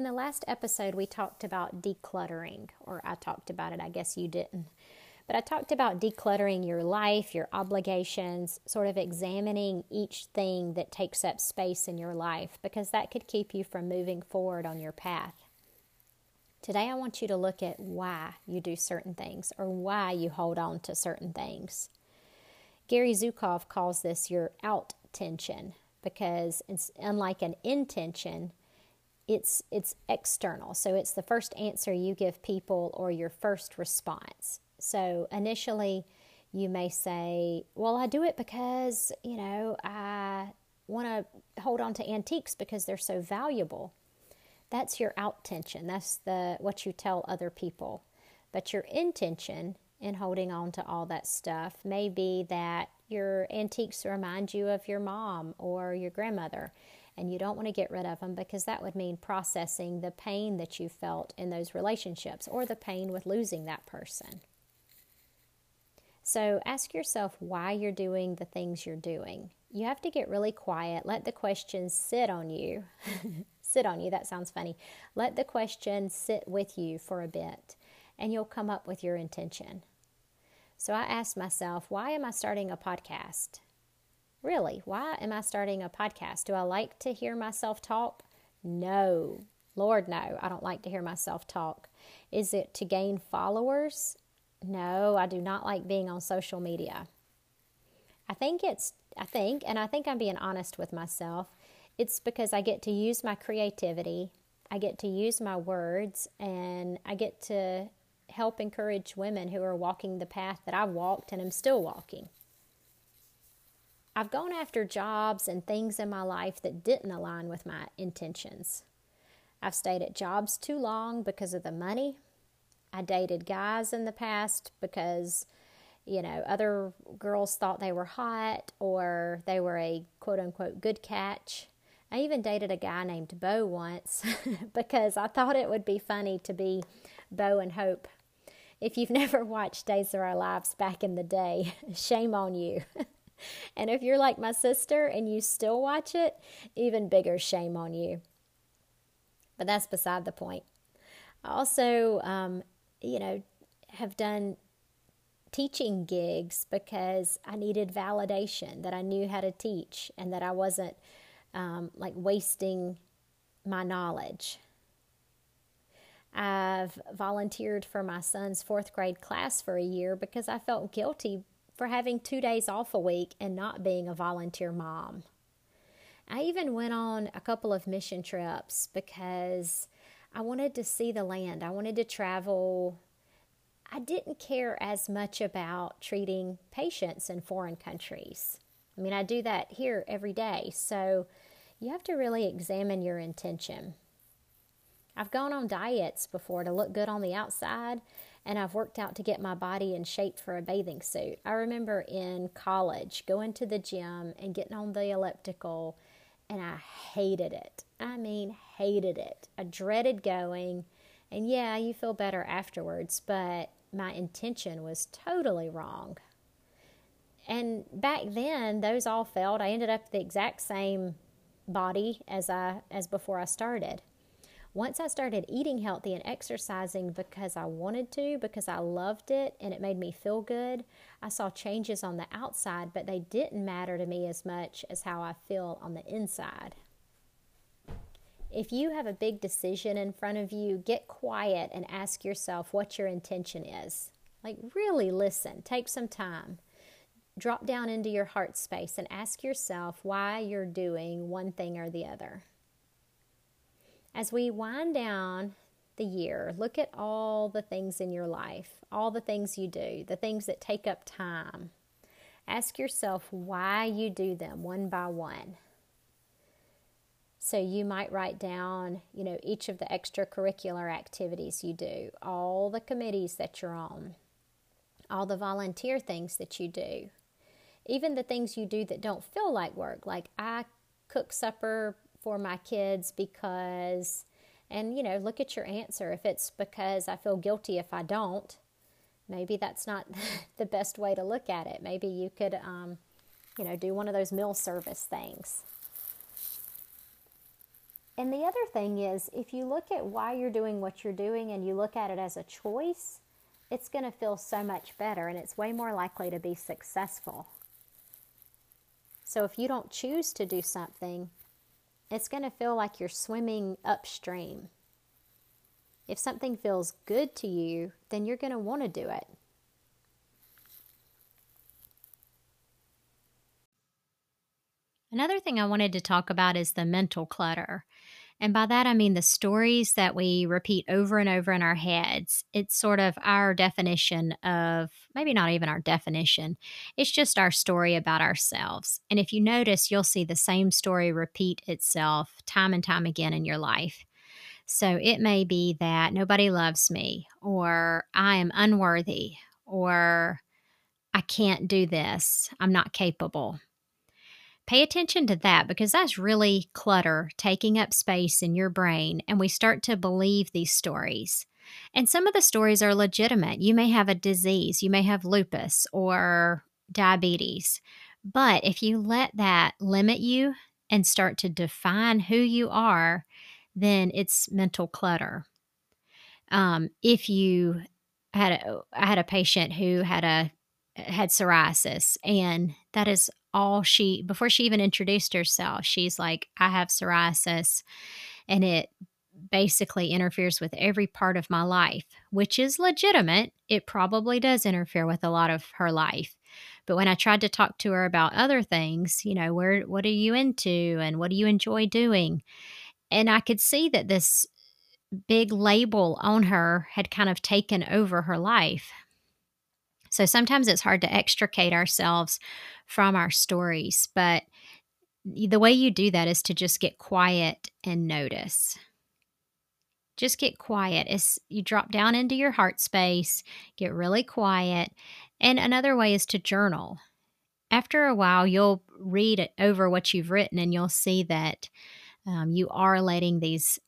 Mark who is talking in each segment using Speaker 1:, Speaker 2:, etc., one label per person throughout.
Speaker 1: In the last episode, we talked about decluttering, or I talked about it, I guess you didn't. But I talked about decluttering your life, your obligations, sort of examining each thing that takes up space in your life because that could keep you from moving forward on your path. Today, I want you to look at why you do certain things or why you hold on to certain things. Gary Zukav calls this your out tension because it's unlike an intention, it's it's external. So it's the first answer you give people or your first response. So initially, you may say, Well, I do it because, you know, I want to hold on to antiques because they're so valuable. That's your out tension. That's the what you tell other people. But your intention in holding on to all that stuff may be that your antiques remind you of your mom or your grandmother and you don't want to get rid of them because that would mean processing the pain that you felt in those relationships or the pain with losing that person. So ask yourself why you're doing the things you're doing. You have to get really quiet. Let the questions sit on you. sit on you, that sounds funny. Let the question sit with you for a bit, and you'll come up with your intention. So I asked myself, why am I starting a podcast? Really, why am I starting a podcast? Do I like to hear myself talk? No. Lord, no, I don't like to hear myself talk. Is it to gain followers? No, I do not like being on social media. I think it's, I think, and I think I'm being honest with myself, it's because I get to use my creativity, I get to use my words, and I get to help encourage women who are walking the path that I've walked and am still walking. I've gone after jobs and things in my life that didn't align with my intentions. I've stayed at jobs too long because of the money I dated guys in the past because, you know, other girls thought they were hot or they were a quote unquote good catch. I even dated a guy named Bo once because I thought it would be funny to be Bo and Hope. If you've never watched Days of Our Lives back in the day, shame on you. And if you're like my sister and you still watch it, even bigger shame on you. But that's beside the point. I also um, you know, have done teaching gigs because I needed validation that I knew how to teach and that I wasn't um, like wasting my knowledge. I've volunteered for my son's fourth grade class for a year because I felt guilty for having two days off a week and not being a volunteer mom. I even went on a couple of mission trips because I wanted to see the land. I wanted to travel. I didn't care as much about treating patients in foreign countries. I mean, I do that here every day. So you have to really examine your intention. I've gone on diets before to look good on the outside, and I've worked out to get my body in shape for a bathing suit. I remember in college going to the gym and getting on the elliptical, and I hated it. I mean, hated it. I dreaded going. And yeah, you feel better afterwards, but my intention was totally wrong. And back then, those all failed. I ended up the exact same body as I as before I started. Once I started eating healthy and exercising because I wanted to, because I loved it and it made me feel good, I saw changes on the outside, but they didn't matter to me as much as how I feel on the inside. If you have a big decision in front of you, get quiet and ask yourself what your intention is. Like, really listen, take some time. Drop down into your heart space and ask yourself why you're doing one thing or the other. As we wind down the year, look at all the things in your life, all the things you do, the things that take up time. Ask yourself why you do them one by one. So you might write down, you know, each of the extracurricular activities you do, all the committees that you're on, all the volunteer things that you do, even the things you do that don't feel like work. Like I cook supper for my kids because, and you know, look at your answer. If it's because I feel guilty if I don't, maybe that's not the best way to look at it. Maybe you could, um, you know, do one of those meal service things. And the other thing is, if you look at why you're doing what you're doing and you look at it as a choice, it's going to feel so much better and it's way more likely to be successful. So if you don't choose to do something, it's going to feel like you're swimming upstream. If something feels good to you, then you're going to want to do it. Another thing I wanted to talk about is the mental clutter. And by that, I mean the stories that we repeat over and over in our heads. It's sort of our definition of maybe not even our definition, it's just our story about ourselves. And if you notice, you'll see the same story repeat itself time and time again in your life. So it may be that nobody loves me, or I am unworthy, or I can't do this, I'm not capable. Pay attention to that because that's really clutter taking up space in your brain, and we start to believe these stories. And some of the stories are legitimate. You may have a disease, you may have lupus or diabetes. But if you let that limit you and start to define who you are, then it's mental clutter. Um, if you had a, I had a patient who had a had psoriasis, and that is all she before she even introduced herself she's like i have psoriasis and it basically interferes with every part of my life which is legitimate. It probably does interfere with a lot of her life. But when i tried to talk to her about other things you know where what are you into? And what do you enjoy doing? And i could see that this big label on her had kind of taken over her life so sometimes it's hard to extricate ourselves from our stories, but the way you do that is to just get quiet and notice. Just get quiet as you drop down into your heart space, get really quiet. And another way is to journal. After a while, you'll read over what you've written and you'll see that um, you are letting these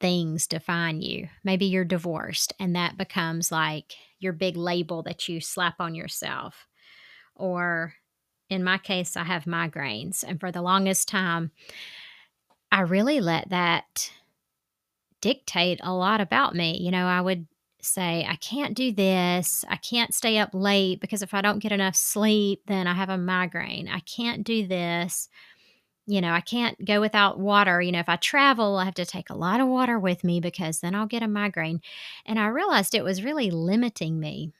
Speaker 1: things define you. Maybe you're divorced and that becomes like your big label that you slap on yourself. Or in my case, I have migraines. And for the longest time, I really let that dictate a lot about me. You know, I would say, I can't do this. I can't stay up late because if I don't get enough sleep, then I have a migraine. I can't do this you know, I can't go without water. You know, if I travel, I have to take a lot of water with me because then I'll get a migraine. And I realized it was really limiting me.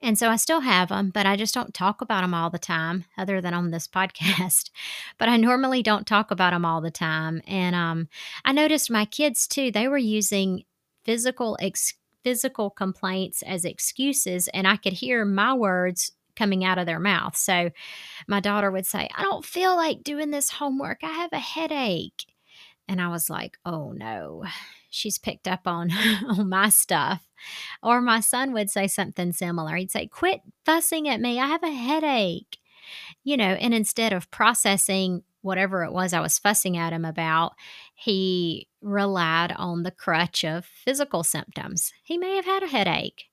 Speaker 1: And so I still have them, but I just don't talk about them all the time, other than on this podcast. but I normally don't talk about them all the time. And um, I noticed my kids too; they were using physical ex- physical complaints as excuses, and I could hear my words coming out of their mouth. So my daughter would say, I don't feel like doing this homework. I have a headache. And I was like, oh no, she's picked up on, on my stuff. Or my son would say something similar. He'd say, quit fussing at me. I have a headache. You know, and instead of processing whatever it was I was fussing at him about, he relied on the crutch of physical symptoms. He may have had a headache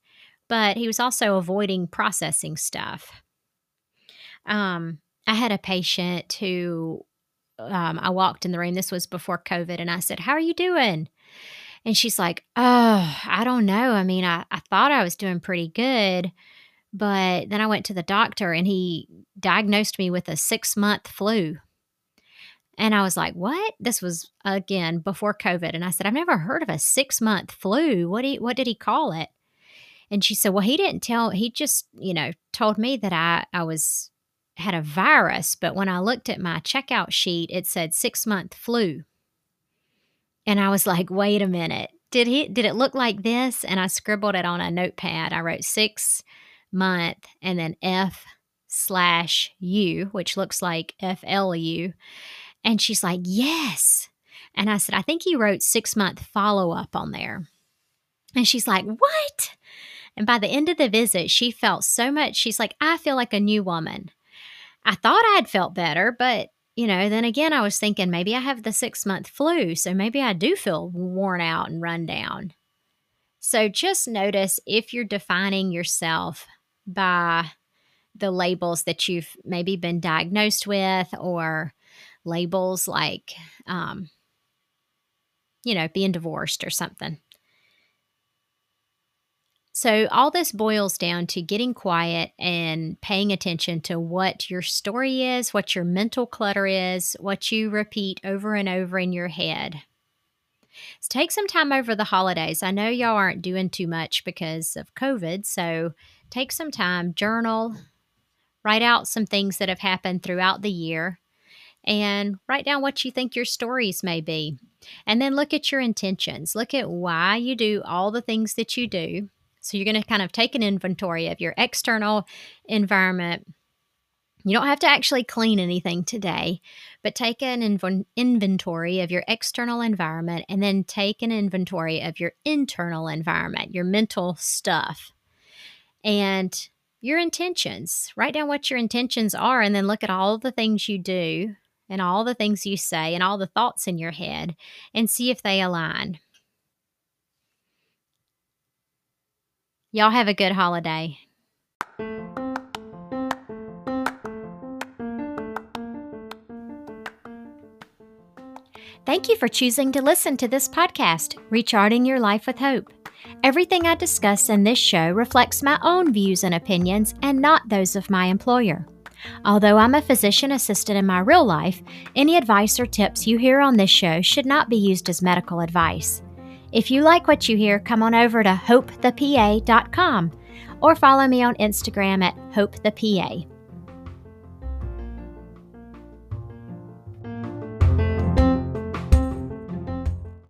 Speaker 1: but he was also avoiding processing stuff. Um, I had a patient who um, I walked in the room. This was before COVID, and I said, "How are you doing?" And she's like, "Oh, I don't know. I mean, I, I thought I was doing pretty good, but then I went to the doctor, and he diagnosed me with a six month flu." And I was like, what? This was again before COVID. And I said, I've never heard of a six month flu. What, he, what did he call it? And she said, well, he didn't tell, he just, you know, told me that I, I was, had a virus. But when I looked at my checkout sheet, it said six month flu. And I was like, wait a minute. Did he, did it look like this? And I scribbled it on a notepad. I wrote six month and then F slash U, which looks like FLU. And she's like, Yes. And I said, I think you wrote six month follow up on there. And she's like, What? And by the end of the visit, she felt so much. She's like, I feel like a new woman. I thought I'd felt better, but you know, then again, I was thinking maybe I have the six month flu. So maybe I do feel worn out and run down. So just notice if you're defining yourself by the labels that you've maybe been diagnosed with or labels like, um, you know, being divorced or something. So, all this boils down to getting quiet and paying attention to what your story is, what your mental clutter is, what you repeat over and over in your head. So take some time over the holidays. I know y'all aren't doing too much because of COVID, so take some time, journal, write out some things that have happened throughout the year, and write down what you think your stories may be. And then look at your intentions. Look at why you do all the things that you do. So you're going to kind of take an inventory of your external environment. You don't have to actually clean anything today, but take an inv- inventory of your external environment and then take an inventory of your internal environment, your mental stuff. And your intentions. Write down what your intentions are and then look at all the things you do and all the things you say and all the thoughts in your head and see if they align. Y'all have a good holiday. Thank you for choosing to listen to this podcast, Recharting Your Life with Hope. Everything I discuss in this show reflects my own views and opinions and not those of my employer. Although I'm a physician assistant in my real life, any advice or tips you hear on this show should not be used as medical advice. If you like what you hear, come on over to hopethepa.com or follow me on Instagram at hopethepa.